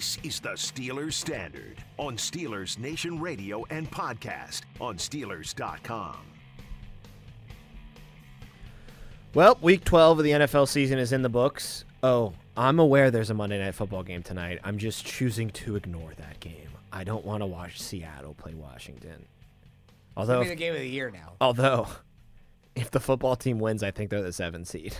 This is the Steelers Standard on Steelers Nation Radio and podcast on Steelers.com. Well, week 12 of the NFL season is in the books. Oh, I'm aware there's a Monday Night Football game tonight. I'm just choosing to ignore that game. I don't want to watch Seattle play Washington. Although, It's gonna be the game of the year now. although, if the football team wins, I think they're the seven seed.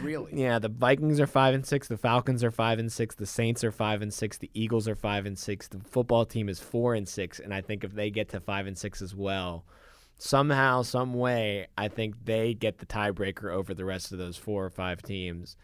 Really? Yeah, the Vikings are five and six, the Falcons are five and six, the Saints are five and six, the Eagles are five and six, the football team is four and six, and I think if they get to five and six as well, somehow, some way, I think they get the tiebreaker over the rest of those four or five teams,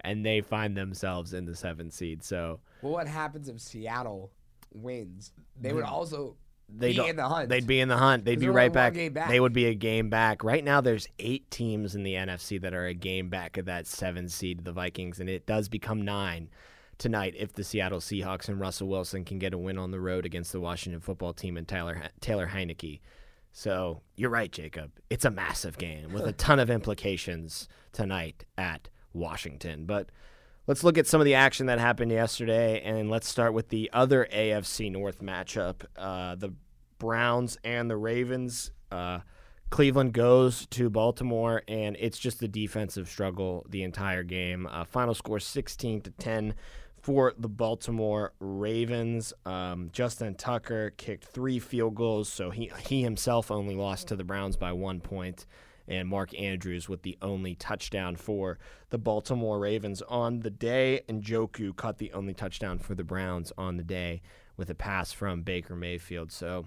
and they find themselves in the seventh seed. So Well, what happens if Seattle wins? They would also they be in the hunt. They'd be in the hunt. They'd be right back. back. They would be a game back. Right now, there's eight teams in the NFC that are a game back of that seven seed, the Vikings, and it does become nine tonight if the Seattle Seahawks and Russell Wilson can get a win on the road against the Washington football team and Tyler Taylor Heinicke. So you're right, Jacob. It's a massive game with a ton of implications tonight at Washington. But let's look at some of the action that happened yesterday, and let's start with the other AFC North matchup: uh, the Browns and the Ravens. Uh, Cleveland goes to Baltimore, and it's just a defensive struggle the entire game. Uh, final score 16 to 10 for the Baltimore Ravens. Um, Justin Tucker kicked three field goals, so he he himself only lost to the Browns by one point, and Mark Andrews with the only touchdown for the Baltimore Ravens on the day, and Njoku caught the only touchdown for the Browns on the day with a pass from Baker Mayfield. So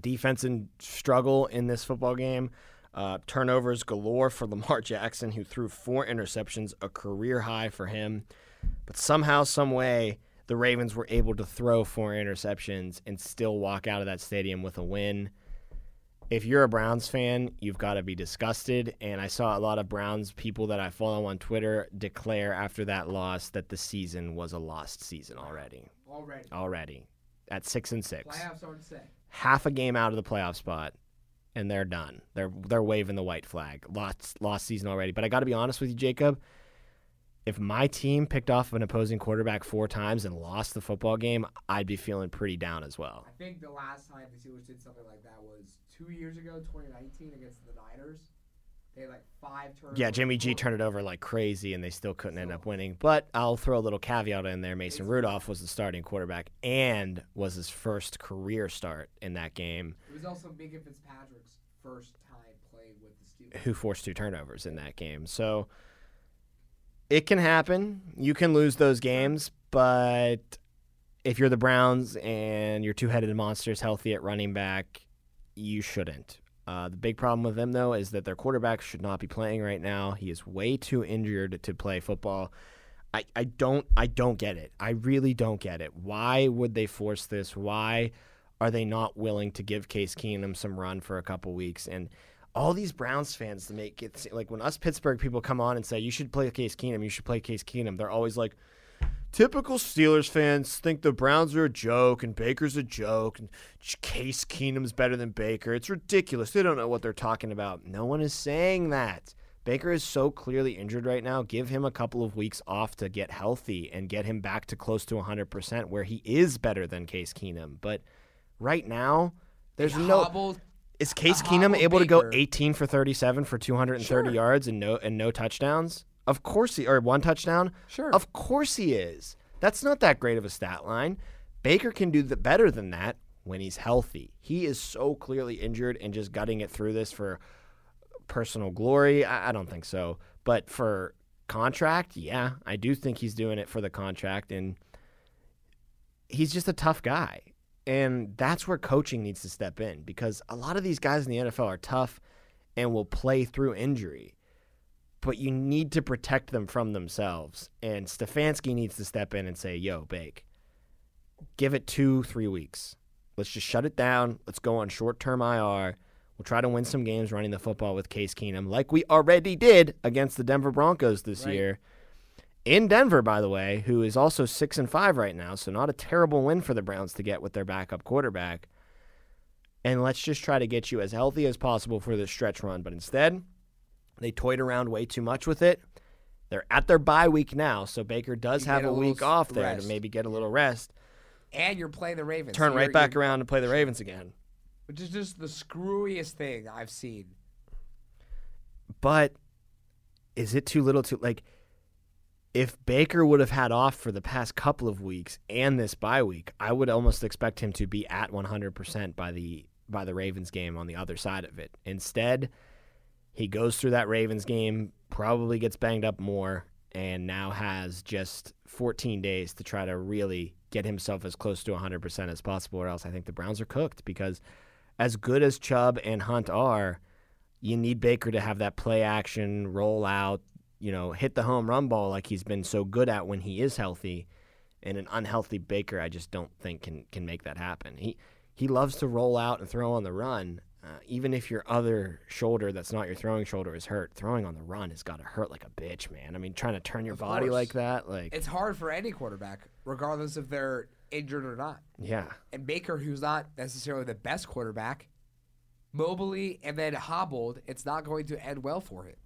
defense and struggle in this football game. Uh, turnovers galore for Lamar Jackson, who threw four interceptions, a career high for him. But somehow, some way, the Ravens were able to throw four interceptions and still walk out of that stadium with a win. If you're a Browns fan, you've got to be disgusted. And I saw a lot of Browns people that I follow on Twitter declare after that loss that the season was a lost season already. already. Already at six and six Playoffs to say. half a game out of the playoff spot, and they're done. They're they're waving the white flag. Lost lost season already. But I got to be honest with you, Jacob. If my team picked off an opposing quarterback four times and lost the football game, I'd be feeling pretty down as well. I think the last time the Steelers did something like that was two years ago, 2019, against the Niners. They had like five turnovers. Yeah, Jimmy G turned it over like crazy, and they still couldn't end up winning. But I'll throw a little caveat in there. Mason Rudolph was the starting quarterback and was his first career start in that game. It was also Minkah Fitzpatrick's first time playing with the Steelers. who forced two turnovers in that game. So it can happen. You can lose those games, but if you're the Browns and your two-headed monster's healthy at running back, you shouldn't. Uh, the big problem with them, though, is that their quarterback should not be playing right now. He is way too injured to play football. I, I don't I don't get it. I really don't get it. Why would they force this? Why are they not willing to give Case Keenum some run for a couple weeks? And all these Browns fans to make it like when us Pittsburgh people come on and say you should play Case Keenum, you should play Case Keenum. They're always like, typical Steelers fans think the Browns are a joke and Baker's a joke and Case Keenum's better than Baker. It's ridiculous. They don't know what they're talking about. No one is saying that. Baker is so clearly injured right now. Give him a couple of weeks off to get healthy and get him back to close to 100% where he is better than Case Keenum. But right now, there's no Hobbled. is Case Keenum able to go 18 for 37 for 230 Sure. yards and no and no touchdowns? Of course he or one touchdown. Sure. Of course he is. That's not that great of a stat line. Baker can do the better than that when he's healthy. He is so clearly injured and just gutting it through this for personal glory. I, I don't think so. But for contract, yeah, I do think he's doing it for the contract and he's just a tough guy. And that's where coaching needs to step in because a lot of these guys in the NFL are tough and will play through injury. But you need to protect them from themselves. And Stefanski needs to step in and say, yo, Bake, give it two, three weeks. Let's just shut it down. Let's go on short term IR. We'll try to win some games running the football with Case Keenum, like we already did against the Denver Broncos this Right. year. In Denver, by the way, who is also six and five right now, so not a terrible win for the Browns to get with their backup quarterback. And let's just try to get you as healthy as possible for this stretch run. But instead, they toyed around way too much with it. They're at their bye week now, so Baker does You have a a week off there rest. to maybe get a little rest. And you're playing the Ravens. Turn right you're- back around and play the Ravens again. Which is just the screwiest thing I've seen. But is it too little to like if Baker would have had off for the past couple of weeks and this bye week, I would almost expect him to be at 100% by the by the Ravens game on the other side of it. Instead, he goes through that Ravens game, probably gets banged up more and now has just 14 days to try to really get himself as close to 100% as possible or else I think the Browns are cooked because as good as Chubb and Hunt are, you need Baker to have that play action, roll out, you know, hit the home run ball like he's been so good at when he is healthy. And an unhealthy Baker, I just don't think can can make that happen. He he loves to roll out and throw on the run. Uh, even if your other shoulder that's not your throwing shoulder is hurt, throwing on the run has got to hurt like a bitch, man. I mean, trying to turn your Of body course. like that, like It's hard for any quarterback, regardless if they're injured or not. yeah, And Baker, who's not necessarily the best quarterback, mobily and then hobbled, it's not going to end well for him.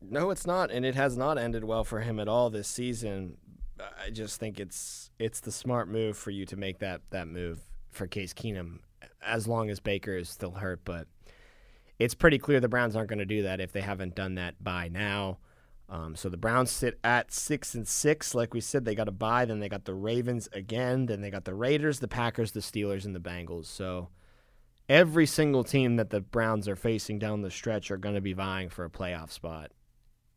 No, it's not, and it has not ended well for him at all this season. I just think it's it's the smart move for you to make that that move for Case Keenum, as long as Baker is still hurt. But it's pretty clear the Browns aren't going to do that if they haven't done that by now. Um, so the Browns sit at six and six, like we said. They got a bye, then they got the Ravens again, then they got the Raiders, the Packers, the Steelers, and the Bengals. So every single team that the Browns are facing down the stretch are going to be vying for a playoff spot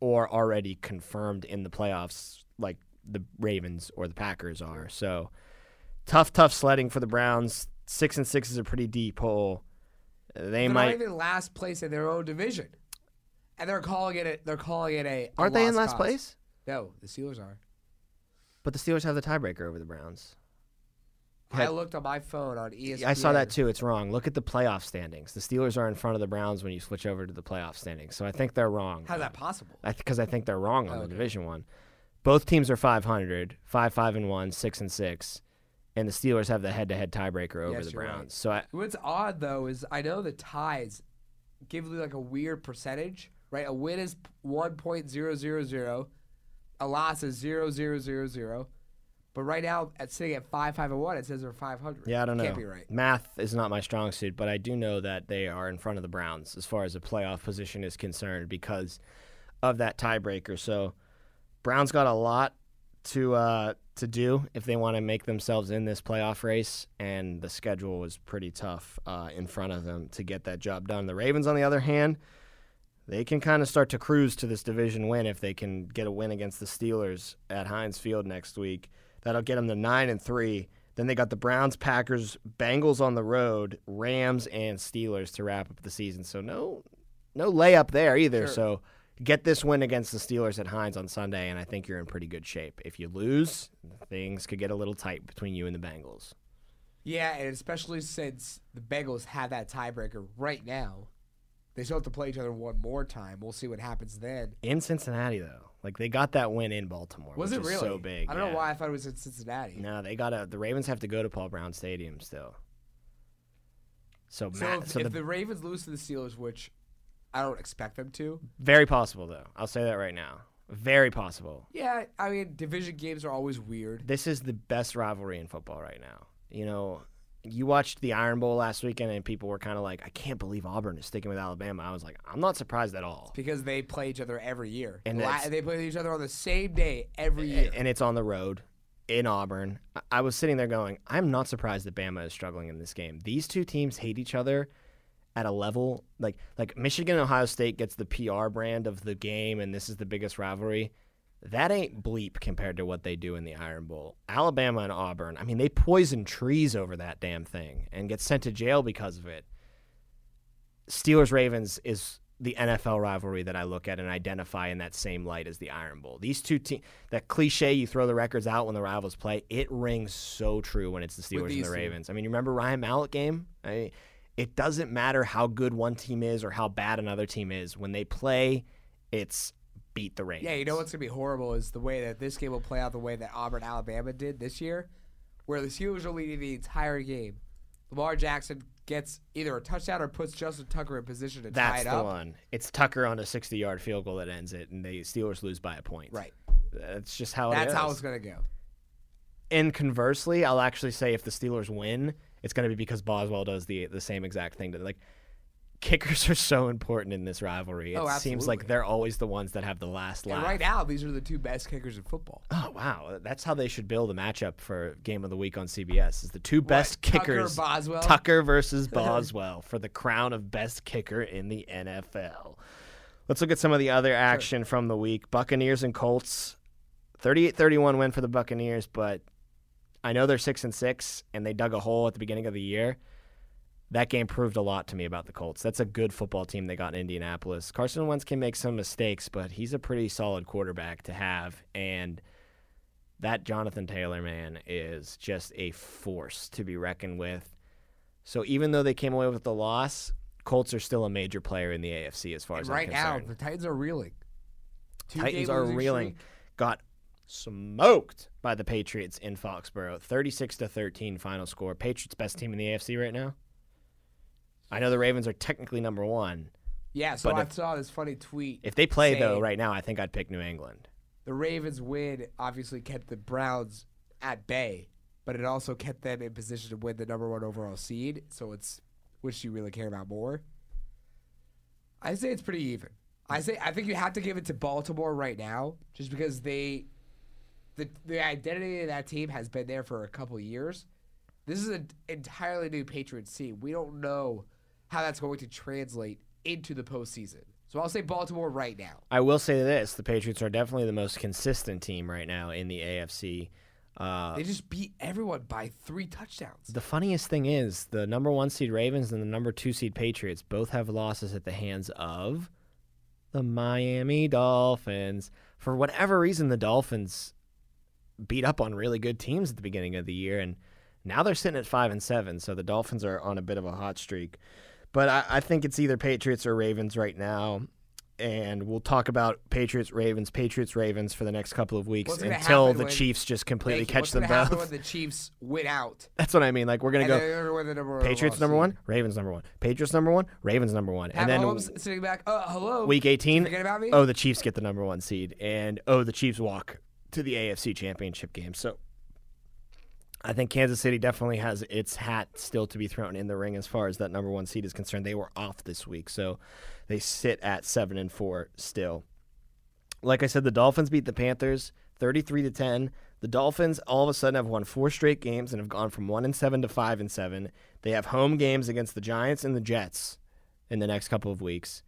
or already confirmed in the playoffs like the Ravens or the Packers are. So tough, tough sledding for the Browns. Six and six is a pretty deep hole. They They're not might even last place in their own division, and they're calling it. A, they're calling it a. a aren't they in last cause. place? No, the Steelers are. But the Steelers have the tiebreaker over the Browns. I looked on my phone on ESPN. I saw that too. It's wrong. Look at the playoff standings. The Steelers are in front of the Browns when you switch over to the playoff standings. So I think they're wrong. How's that possible? I because I think they're wrong on Oh, the okay. division one. Both teams are 500, 5 5 and 1, 6 and 6, and the Steelers have the head-to-head tiebreaker over Yes, the you're right. Browns. So I, What's odd though is I know the ties give you like a weird percentage, right? A win is one point zero zero zero, a loss is zero zero zero zero. But right now, at sitting at five five and one, it says they're five hundred. yeah, I don't know. Can't be right. Math is not my strong suit, but I do know that they are in front of the Browns as far as a playoff position is concerned because of that tiebreaker. So Browns got a lot to uh, to do if they want to make themselves in this playoff race, and the schedule was pretty tough uh, in front of them to get that job done. The Ravens, on the other hand, they can kind of start to cruise to this division win if they can get a win against the Steelers at Heinz Field next week. That'll get them to nine and three. Then they got the Browns, Packers, Bengals on the road, Rams, and Steelers to wrap up the season. So no, no layup there either. Sure. So get this win against the Steelers at Heinz on Sunday, and I think you're in pretty good shape. If you lose, things could get a little tight between you and the Bengals. Yeah, and especially since the Bengals have that tiebreaker right now, they still have to play each other one more time. We'll see what happens then. In Cincinnati, though, like they got that win in Baltimore. Was it really so big? I don't yeah. know why I thought it was in Cincinnati. No, they got to The Ravens have to go to Paul Brown Stadium still. So, So, Matt, if, so if the, the Ravens lose to the Steelers, which I don't expect them to, very possible though. I'll say that right now. Very possible. yeah, I mean division games are always weird. This is the best rivalry in football right now. You know, you watched the Iron Bowl last weekend, and people were kind of like, "I can't believe Auburn is sticking with Alabama." I was like, "I'm not surprised at all." because they play each other every year. And La- that's- they play each other on the same day every year. and it's on the road in Auburn. I- I was sitting there going, I'm not surprised that Bama is struggling in this game. These two teams hate each other at a level like like Michigan and Ohio State gets the PR brand of the game and this is the biggest rivalry. That ain't bleep compared to what they do in the Iron Bowl. Alabama and Auburn, I mean, they poison trees over that damn thing and get sent to jail because of it. Steelers Ravens is the NFL rivalry that I look at and identify in that same light as the Iron Bowl. These two teams, that cliche, you throw the records out when the rivals play, it rings so true when it's the Steelers and the two. Ravens. I mean, you remember Ryan Mallett game? I mean, it doesn't matter how good one team is or how bad another team is. When they play, it's beat the Ravens. yeah, you know what's gonna be horrible is the way that this game will play out the way that Auburn Alabama did this year, where the Steelers are leading the entire game. Lamar Jackson gets either a touchdown or puts Justin Tucker in position to tie That's it the up. one. It's Tucker on a 60-yard field goal that ends it, and the Steelers lose by a point. Right. That's just how it That's how it's gonna go. And conversely, I'll actually say if the Steelers win, it's going to be because Boswell does the the same exact thing. To, like kickers are so important in this rivalry. It Oh, seems like they're always the ones that have the last And right now, these are the two best kickers in football. Oh wow, that's how they should build a matchup for game of the week on CBS. Is the two best Tucker, kickers Boswell? Tucker versus Boswell for the crown of best kicker in the NFL. Let's look at some of the other action from the week. Buccaneers and Colts. 38-31 win for the Buccaneers, but I know they're 6 and 6 and they dug a hole at the beginning of the year. That game proved a lot to me about the Colts. That's a good football team they got in Indianapolis. Carson Wentz can make some mistakes, but he's a pretty solid quarterback to have and that Jonathan Taylor man is just a force to be reckoned with. So even though they came away with the loss, Colts are still a major player in the AFC as far And as right I'm now, the Titans are reeling. Two Titans are reeling. streak. Got smoked by the Patriots in Foxborough. 36 to 13 final score. Patriots best team in the AFC right now. I know the Ravens are technically number 1. Yeah, so But I if- saw this funny tweet. If they play though right now, I think I'd pick New England. the Ravens win obviously kept the Browns at bay, but it also kept them in position to win the number one overall seed. So it's which you really care about more. I say it's pretty even. I say I think you have to give it to Baltimore right now, just because they, the the identity of that team has been there for a couple years. This is an entirely new Patriots team. We don't know how that's going to translate into the postseason. So I'll say Baltimore right now. I will say this: the Patriots are definitely the most consistent team right now in the AFC. Uh, They just beat everyone by three touchdowns. the funniest thing is the number one seed Ravens and the number two seed Patriots both have losses at the hands of the Miami Dolphins. For whatever reason, the Dolphins beat up on really good teams at the beginning of the year, and now they're sitting at five and seven. So the Dolphins are on a bit of a hot streak. But I, I think it's either Patriots or Ravens right now. And we'll talk about Patriots, Ravens, Patriots, Ravens for the next couple of weeks until the Chiefs just completely catch What's them both. when the Chiefs win out? That's what I mean. Like we're gonna go they're gonna win the number Patriots number one, Ravens number one, Patriots number one, Ravens number one, Pat and then Mahomes sitting back. Uh, hello. week eighteen, Forget about me. oh the Chiefs get the number one seed, and oh the Chiefs walk to the AFC Championship game. So I think Kansas City definitely has its hat still to be thrown in the ring as far as that number one seed is concerned. They were off this week, so they sit at seven and four still. Like I said, the Dolphins beat the Panthers thirty-three to ten. The Dolphins all of a sudden have won four straight games and have gone from one and seven to five and seven. They have home games against the Giants and the Jets in the next couple of weeks.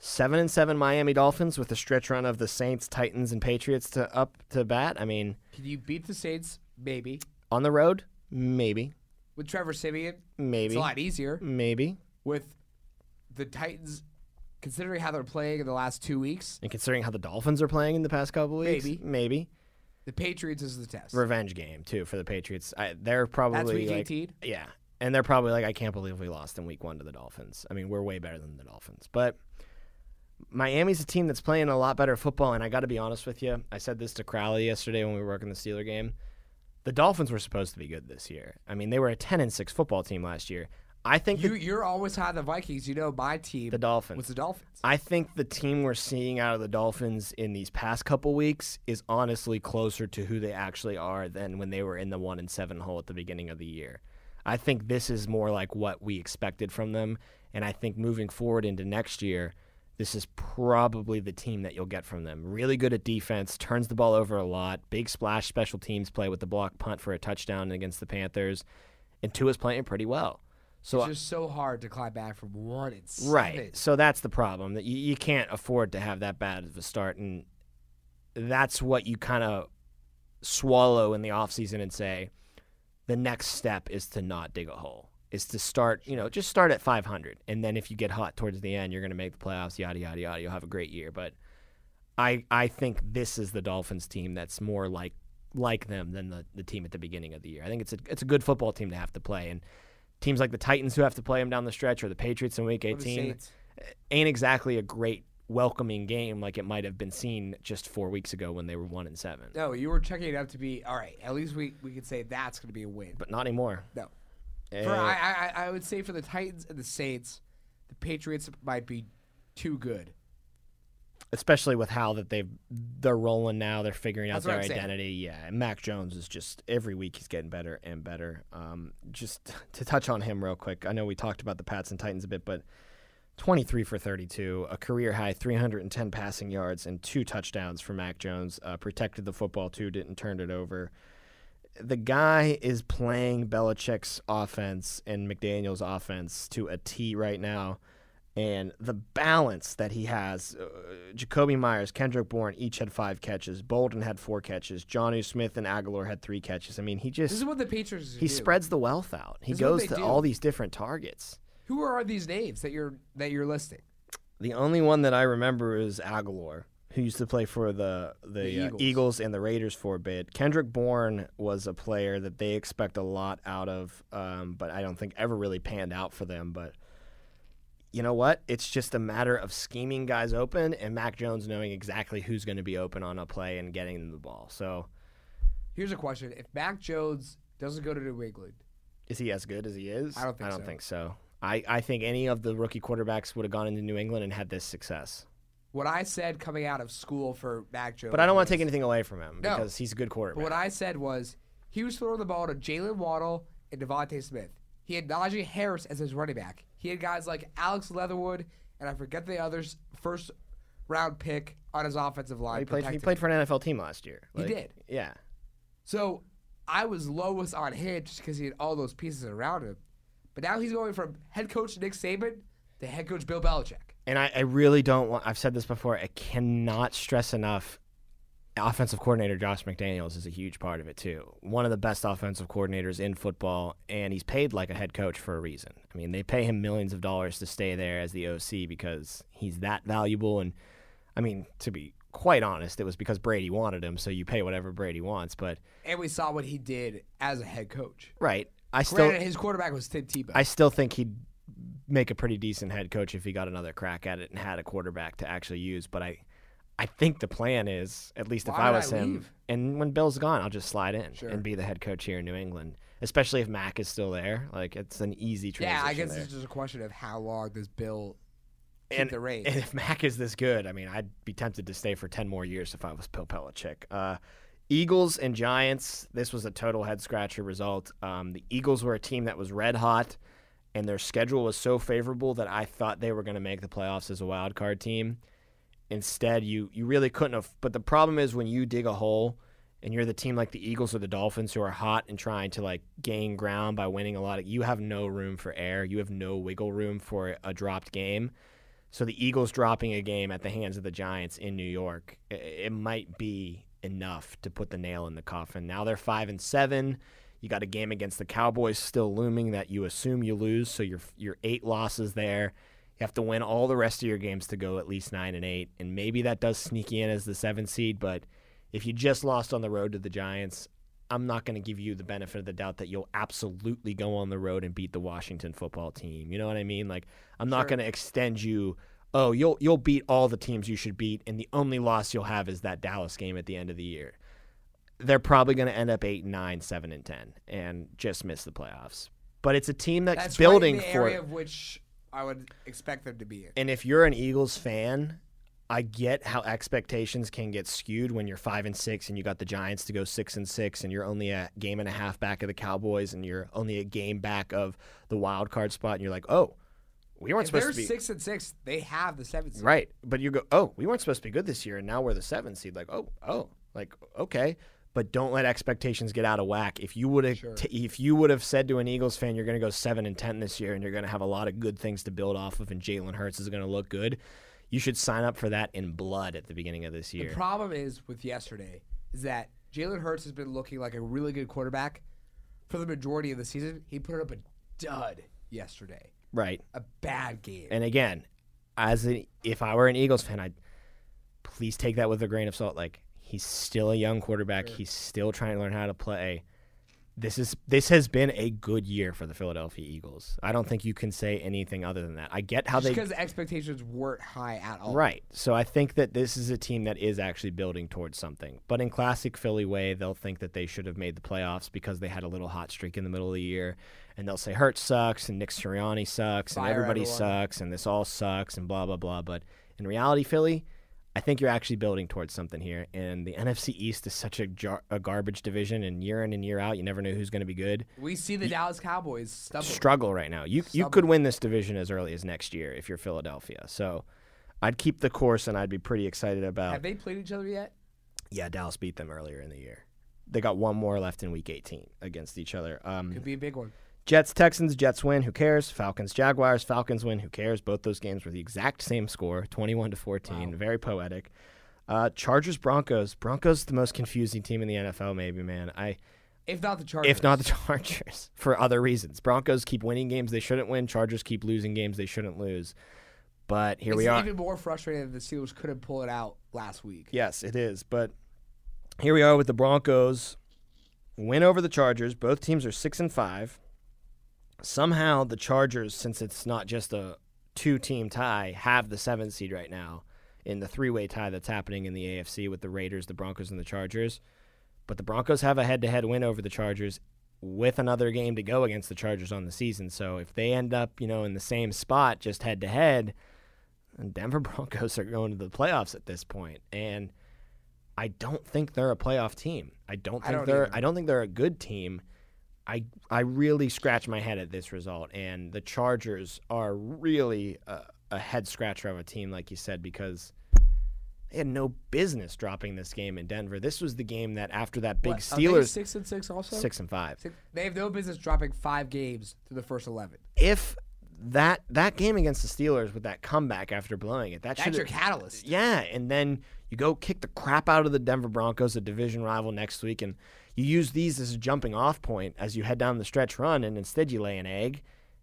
Seven and seven Miami Dolphins with a stretch run of the Saints, Titans, and Patriots to up to bat. I mean, Can you beat the Saints? Maybe. on the road, maybe, With Trevor Siemian, maybe, it's a lot easier. maybe. With the Titans, considering how they're playing in the last two weeks, And considering how the Dolphins are playing in the past couple weeks, Maybe. maybe. the Patriots is the test. Revenge game too for the Patriots. I, they're probably That's week like, 18? Yeah, and they're probably like, I can't believe we lost in week one to the Dolphins. I mean, we're way better than the Dolphins, but Miami's a team that's playing a lot better football. And I got to be honest with you, I said this to Crowley yesterday when we were working the Steeler game. The Dolphins were supposed to be good this year. I mean, they were a ten and six football team last year. I think You, the, you're always high on the Vikings. You know my team the Dolphins. was the Dolphins. I think the team we're seeing out of the Dolphins in these past couple weeks is honestly closer to who they actually are than when they were in the one and seven hole at the beginning of the year. I think this is more like what we expected from them, and I think moving forward into next year, this is probably the team that you'll get from them. Really good at defense, turns the ball over a lot, big splash special teams play with the block punt for a touchdown against the Panthers, and Tua's playing pretty well. So it's just so hard to climb back from one and seven. Right. So that's the problem that you, you can't afford to have that bad of a start, and that's what you kind of swallow in the offseason and say the next step is to not dig a hole. Is to start, you know, just start at 500, and then if you get hot towards the end, you're going to make the playoffs. Yada yada yada. You'll have a great year. But I I think this is the Dolphins team that's more like like them than the, the team at the beginning of the year. I think it's a it's a good football team to have to play, and teams like the Titans who have to play them down the stretch, or the Patriots in Week 18 eh, ain't exactly a great welcoming game like it might have been seen just four weeks ago when they were one and seven. No, you were checking it up to be all right. At least we we could say that's going to be a win. But not anymore. No. For, Eh, I, I I would say for the Titans and the Saints, the Patriots might be too good. especially with how that they've they're rolling now. They're figuring out That's what their I'm saying. identity. Yeah, and Mac Jones is just every week he's getting better and better. Um, just to touch on him real quick, I know we talked about the Pats and Titans a bit, but 23 for 32, a career high 310 passing yards and two touchdowns for Mac Jones. Uh, protected the football too, didn't turn it over. The guy is playing Belichick's offense and McDaniels' offense to a T right now and the balance that he has. Uh, Jakobi Meyers, Kendrick Bourne each had five catches. Bolden had four catches. Jonnu Smith and Agholor had three catches. I mean, he just. This is what the Patriots he do. spreads the wealth out. He This is what goes to do. all these different targets. Who are these names that you're that you're listing? The only one that I remember is Agholor, who used to play for the the, The uh, Eagles. Eagles and the Raiders for a bit. Kendrick Bourne was a player that they expect a lot out of, um, but I don't think ever really panned out for them. But you know what? It's just a matter of scheming guys open and Mac Jones knowing exactly who's going to be open on a play and getting them the ball. So Here's a question: If Mac Jones doesn't go to New England, is he as good as he is? I don't think I don't so. think so. I, I think any of the rookie quarterbacks would have gone into New England and had this success. What I said coming out of school for Mac Jones, But I don't want to take anything away from him No. because he's a good quarterback. But what I said was he was throwing the ball to Jaylen Waddle and DeVonta Smith. He had Najee Harris as his running back. He had guys like Alex Leatherwood and I forget the others first round pick on his offensive line. He played. He protecting played for an NFL team last year. He did. Yeah. So I was lowest on him just because he had all those pieces around him. But now he's going from head coach Nick Saban to head coach Bill Belichick. And I, I really don't want. I've said this before. I cannot stress enough. Offensive coordinator Josh McDaniels is a huge part of it too. One of the best offensive coordinators in football, and he's paid like a head coach for a reason. I mean, they pay him millions of dollars to stay there as the OC because he's that valuable. And I mean, to be quite honest, it was because Brady wanted him, so you pay whatever Brady wants. But And we saw what he did as a head coach. right, I still his quarterback was Tim Tebow. I still think he'd make a pretty decent head coach if he got another crack at it and had a quarterback to actually use. But I, I think the plan is, at least if I was I him, leave? and when Bill's gone, I'll just slide in Sure. and be the head coach here in New England. Especially if Mac is still there, like it's an easy transition. yeah, I guess there. it's just a question of how long does Bill keep and, and if Mac is this good, I mean, I'd be tempted to stay for 10 more years if I was Bill Belichick. Uh, Eagles and Giants, this was a total head scratcher result. Um, the Eagles were a team that was red hot, and their schedule was so favorable that I thought they were going to make the playoffs as a wild card team. Instead, you, you really couldn't have. But the problem is when you dig a hole and you're the team like the Eagles or the Dolphins who are hot and trying to like gain ground by winning a lot of, you have no room for air. You have no wiggle room for a dropped game. So the Eagles dropping a game at the hands of the Giants in New York, i- it might be enough to put the nail in the coffin. Now they're five and seven. You got a game against the Cowboys still looming that you assume you lose, so you're you're eight losses there. You have to win all the rest of your games to go at least nine and eight, and maybe that does sneak you in as the seven seed. But if you just lost on the road to the Giants, I'm not going to give you the benefit of the doubt that you'll absolutely go on the road and beat the Washington football team. You know what I mean? Like I'm not Sure. going to extend you. Oh, you'll you'll beat all the teams you should beat, and the only loss you'll have is that Dallas game at the end of the year. They're probably going to end up eight and nine, seven and ten, and just miss the playoffs. But it's a team that's, That's building right for area of which I would expect them to be in. and if you're an Eagles fan, I get how expectations can get skewed when you're five and six and you got the Giants to go six and six and you're only a game and a half back of the Cowboys and you're only a game back of the wild card spot and you're like, oh, we weren't If supposed to be six and six, they have the seventh seed. right, but you go, oh, we weren't supposed to be good this year and now we're the seven seed. Like, oh, oh, like okay. But don't let expectations get out of whack. If you would have, Sure. t- if you would have said to an Eagles fan, you're going to go seven and ten this year, and you're going to have a lot of good things to build off of, and Jalen Hurts is going to look good, you should sign up for that in blood at the beginning of this year. The problem is with yesterday is that Jalen Hurts has been looking like a really good quarterback for the majority of the season. He put up a dud yesterday, right. a bad game. And again, as a, if I were an Eagles fan, I'd please take that with a grain of salt. Like he's still a young quarterback. He's still trying to learn how to play. this is this has been a good year for the Philadelphia Eagles. I don't think you can say anything other than that. I get how Just they because the expectations weren't high at all. Right. So I think that this is a team that is actually building towards something. But in classic Philly way, they'll think that they should have made the playoffs because they had a little hot streak in the middle of the year. And they'll say Hurt sucks and Nick Sirianni sucks and everybody everyone. sucks and this all sucks and blah blah blah. But in reality, Philly, I think you're actually building towards something here. And the NFC East is such a, jar- a garbage division, and year in and year out, you never know who's going to be good. We see the Dallas Cowboys stumbling. Struggle right now. You you could win this division as early as next year if you're Philadelphia. So I'd keep the course, and I'd be pretty excited about. Have they played each other yet? Yeah, Dallas beat them earlier in the year. They got one more left in Week 18 against each other. Um, Could be a big one. Jets Texans Jets win. Who cares? Falcons Jaguars Falcons win. Who cares? Both those games were the exact same score, 21 to 14. Very poetic. Uh, Chargers Broncos. Broncos the most confusing team in the NFL. Maybe man. I If not the Chargers. if not the Chargers for other reasons. Broncos keep winning games they shouldn't win. Chargers keep losing games they shouldn't lose. But here it's we are. even more frustrating that the Steelers couldn't pull it out last week. Yes, it is. But here we are with the Broncos win over the Chargers. Both teams are six and five. Somehow the Chargers, since it's not just a two-team tie, have the seventh seed right now in the three-way tie that's happening in the AFC with the Raiders, the Broncos, and the Chargers. But the Broncos have a head-to-head win over the Chargers with another game to go against the Chargers on the season. So if they end up, you know, in the same spot, just head-to-head, then Denver Broncos are going to the playoffs at this point. and I don't think they're a playoff team. I don't I think don't they're. either. I don't think they're a good team. I I really scratch my head at this result, and the Chargers are really a, a head scratcher of a team, like you said, because they had no business dropping this game in Denver. This was the game that after that big What, Steelers six and six also. six and five. Six- They have no business dropping five games through the first eleven. If that that game against the Steelers with that comeback after blowing it, that That's your catalyst. Yeah, and then you go kick the crap out of the Denver Broncos, a division rival next week, and you use these as a jumping off point as you head down the stretch run, and instead you lay an egg.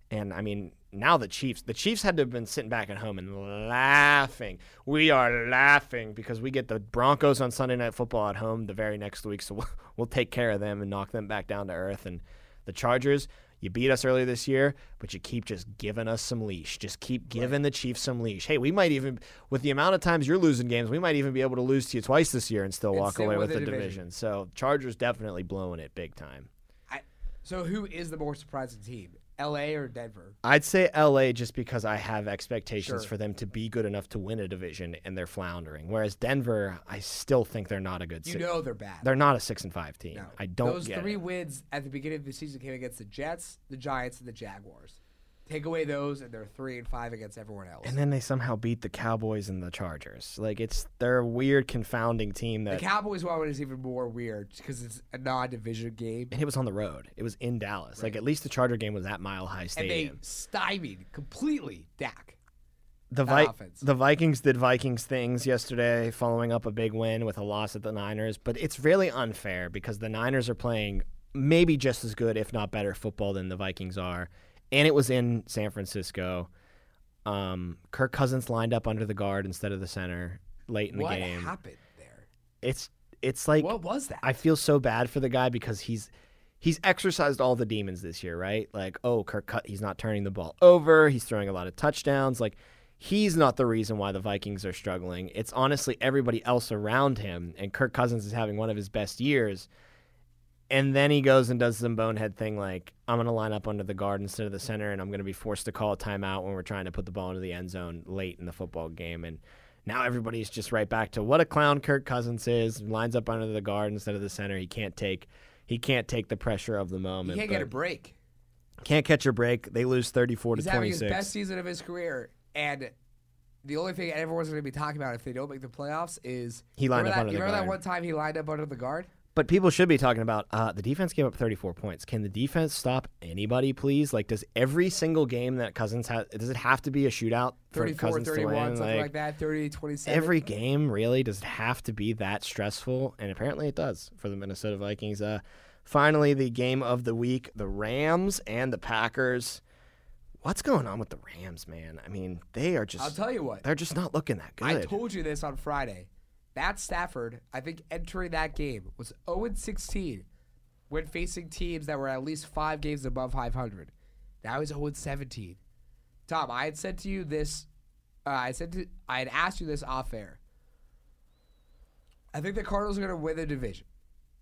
And I mean, now the Chiefs, the Chiefs had to have been sitting back at home and laughing. We are laughing because we get the Broncos on Sunday Night Football at home the very next week, so we'll, we'll take care of them and knock them back down to earth. And the Chargers, you beat us earlier this year, but you keep just giving us some leash. Just keep giving the Chiefs some leash. Hey, we might even, with the amount of times you're losing games, we might even be able to lose to you twice this year and still And walk away with the the division. division. So Chargers definitely blowing it big time. I, so who is the more surprising team, L.A. or Denver? I'd say LA just because I have expectations Sure. for them to be good enough to win a division and they're floundering. Whereas Denver, I still think they're not a good. You six, know they're bad. they're not a six and five team. No. I don't Those get three it. wins at the beginning of the season came against the Jets, the Giants, and the Jaguars. Take away those, and they're three and five against everyone else. And then they somehow beat the Cowboys and the Chargers. Like it's they're a weird, confounding team the. Cowboys one is even more weird because it's a non-division game, and it was on the road. It was in Dallas. Like at least the Charger game was at Mile High and Stadium. they stymied completely Dak. the Vi- the Vikings did Vikings things yesterday, following up a big win with a loss at the Niners. But it's really unfair because the Niners are playing maybe just as good, if not better, football than the Vikings are, and it was in San Francisco. Um, Kirk Cousins lined up under the guard instead of the center late in the what game. happened there? It's it's like what was that? I feel so bad for the guy because he's he's exercised all the demons this year, right? Like, oh, Kirk Cut, he's not turning the ball over. He's throwing a lot of touchdowns. Like, he's not the reason why the Vikings are struggling. It's honestly everybody else around him. And Kirk Cousins is having one of his best years. And then he goes and does some bonehead thing like, I'm going to line up under the guard instead of the center, and I'm going to be forced to call a timeout when we're trying to put the ball into the end zone late in the football game. And now everybody's just right back to what a clown Kirk Cousins is. Lines up under the guard instead of the center. He can't take he can't take the pressure of the moment. he can't get a break. can't catch a break. They lose 34 He's to having his 26. best season of his career, and the only thing everyone's going to be talking about if they don't make the playoffs is He lined up that, under the remember that one time he lined up under the guard? But people should be talking about uh, the defense gave up 34 points. Can the defense stop anybody, please? Like, does every single game that Cousins has, does it have to be a shootout for 34, Cousins 31, to win? something like, that, 30, 27. Every game, really, does it have to be that stressful? And apparently it does for the Minnesota Vikings. Uh, finally, the game of the week the Rams and the Packers. What's going on with the Rams, man? I mean, they are just. I'll tell you what. They're just not looking that good. I told you this on Friday. Matt Stafford, I think entering that game was 0 16 when facing teams that were at least five games above 500. Now he's 0 17. Tom, I had said to you this. Uh, I said to, I had asked you this off air. I think the Cardinals are going to win the division.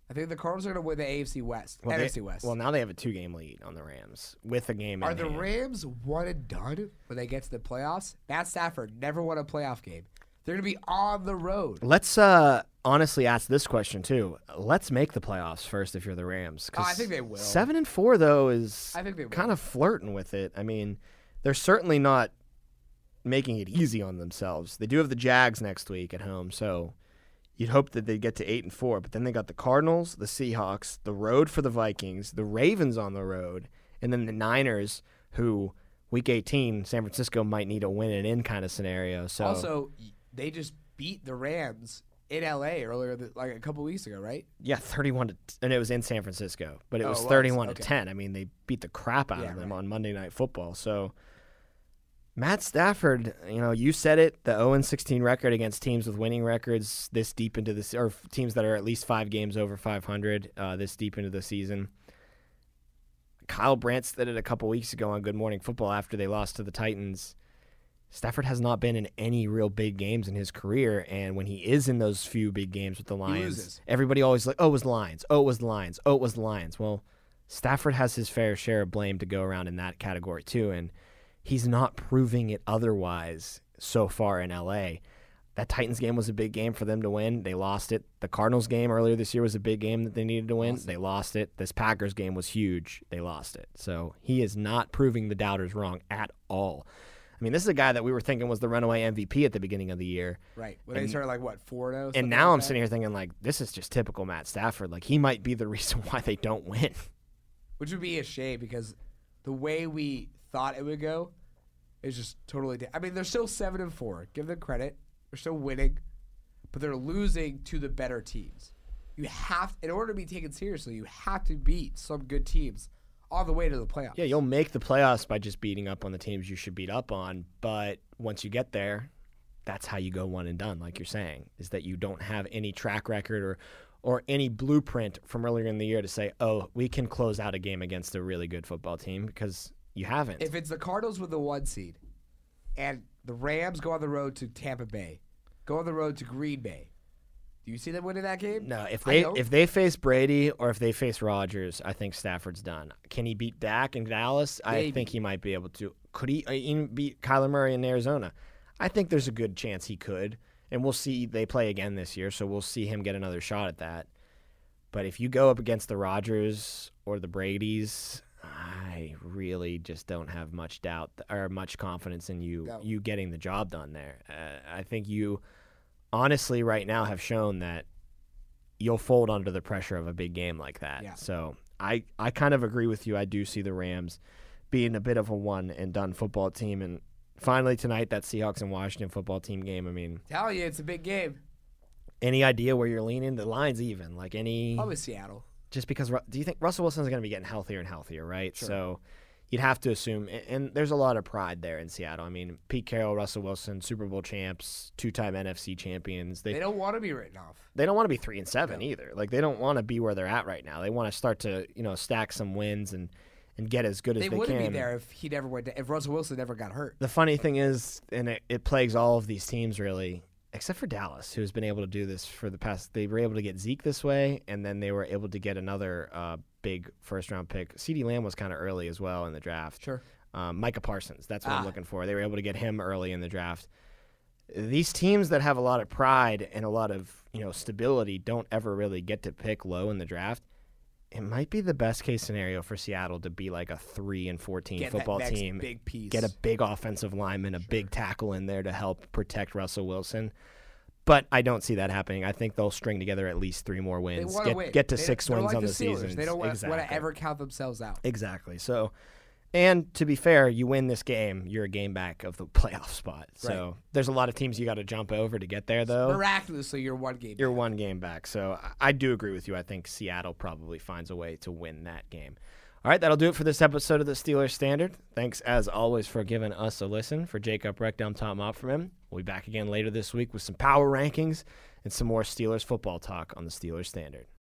I think the Cardinals are going to win the AFC West, Well, NFC they- West. Well, now they have a two-game lead on the Rams with a game. are in the hand. Rams one and done when they get to the playoffs? Matt Stafford never won a playoff game. They're going to be on the road. Let's uh, honestly ask this question too. Let's make the playoffs first if you're the Rams. Oh, I think they will. Seven and four though is I think they will. kind of flirting with it. I mean, they're certainly not making it easy on themselves. They do have the Jags next week at home, so you'd hope that they get to eight and four. But then they got the Cardinals, the Seahawks, the road for the Vikings, the Ravens on the road, and then the Niners, who week eighteen, San Francisco might need a win and in kind of scenario. So Also, they just beat the Rams in LA earlier, th- like a couple weeks ago, right? Yeah, thirty-one to, and it was in San Francisco, but it Oh, was it was? thirty-one Okay. to ten. I mean, they beat the crap out Yeah, of them right. on Monday Night Football. So, Matt Stafford, you know, you said it: the zero and sixteen record against teams with winning records this deep into the se- or teams that are at least five games over five hundred uh, this deep into the season. Kyle Brandt said it a couple weeks ago on Good Morning Football after they lost to the Titans. Stafford has not been in any real big games in his career, and when he is in those few big games with the Lions, everybody always like, "Oh, it was the Lions. Oh, it was the Lions. Oh, it was the Lions." Well, Stafford has his fair share of blame to go around in that category too, and he's not proving it otherwise so far in LA. That Titans game was a big game for them to win. They lost it. The Cardinals game earlier this year was a big game that they needed to win. They lost it. This Packers game was huge. They lost it. So he is not proving the doubters wrong at all. I mean, this is a guy that we were thinking was the runaway MVP at the beginning of the year. Right. When they started like what four zero. And oh, now I'm sitting here thinking like this is just typical Matt Stafford. Like he might be the reason why they don't win. which would be a shame because the way we thought it would go is just totally. Di- I mean, they're still seven and four. Give them credit. They're still winning, but they're losing to the better teams. You have, in order to be taken seriously, you have to beat some good teams all the way to the playoffs. Yeah, you'll make the playoffs by just beating up on the teams you should beat up on, but once you get there, that's how you go one and done, like you're saying, is that you don't have any track record or or any blueprint from earlier in the year to say, "Oh, we can close out a game against a really good football team" because you haven't. If it's the Cardinals with the one seed, and the Rams go on the road to Tampa Bay, go on the road to Green Bay, do you see them winning that game? No, if they if they face Brady or if they face Rodgers, I think Stafford's done. Can he beat Dak in Dallas? I think he might be able to. Could he uh, even beat Kyler Murray in Arizona? I think there's a good chance he could, and we'll see. They play again this year, so we'll see him get another shot at that. But if you go up against the Rodgers or the Brady's, I really just don't have much doubt or much confidence in you No. you getting the job done there. Uh, I think you honestly right now have shown that you'll fold under the pressure of a big game like that. Yeah. So I I kind of agree with you. I do see the Rams being a bit of a one and done football team and finally tonight that Seahawks and Washington football team game. I mean, Tell you, it's a big game. any idea where you're leaning? The lines even like any Probably Seattle. just because do you think Russell Wilson's going to be getting healthier and healthier, right? Sure. So you'd have to assume, and, there's a lot of pride there in Seattle. I mean, Pete Carroll, Russell Wilson, Super Bowl champs, two-time NFC champions. They They don't want to be written off. they don't want to be three and seven No. either. Like they don't want to be where they're at right now. They want to start to you know stack some wins and and get as good as They they wouldn't can. be there if he never went. To, if Russell Wilson never got hurt. The funny thing is, and it, it plagues all of these teams really, except for Dallas, who's been able to do this for the past. They were able to get Zeke this way, and then they were able to get another uh, big first round pick. CeeDee Lamb was kind of early as well in the draft. Sure. Um, Micah Parsons, that's what I'm Ah. looking for. They were able to get him early in the draft. These teams that have a lot of pride and a lot of you know stability don't ever really get to pick low in the draft. It might be the best case scenario for Seattle to be like a three and fourteen Get football team big piece. get a big offensive lineman, a big tackle in there to help protect Russell Wilson. But I don't see that happening. I think they'll string together at least three more wins, get, win. get to They- 6 they're wins like on the, the season. They don't want, exactly. to ever count themselves out. Exactly. So, and to be fair, you win this game, you're a game back of the playoff spot. So there's a lot of teams you got to jump over to get there, though. Miraculously, you're one game. You're back. one game back. So I do agree with you. I think Seattle probably finds a way to win that game. All right, that'll do it for this episode of the Steelers Standard. Thanks, as always, for giving us a listen. For Jacob Recht, I'm Tom Opferman. We'll be back again later this week with some power rankings and some more Steelers football talk on the Steelers Standard.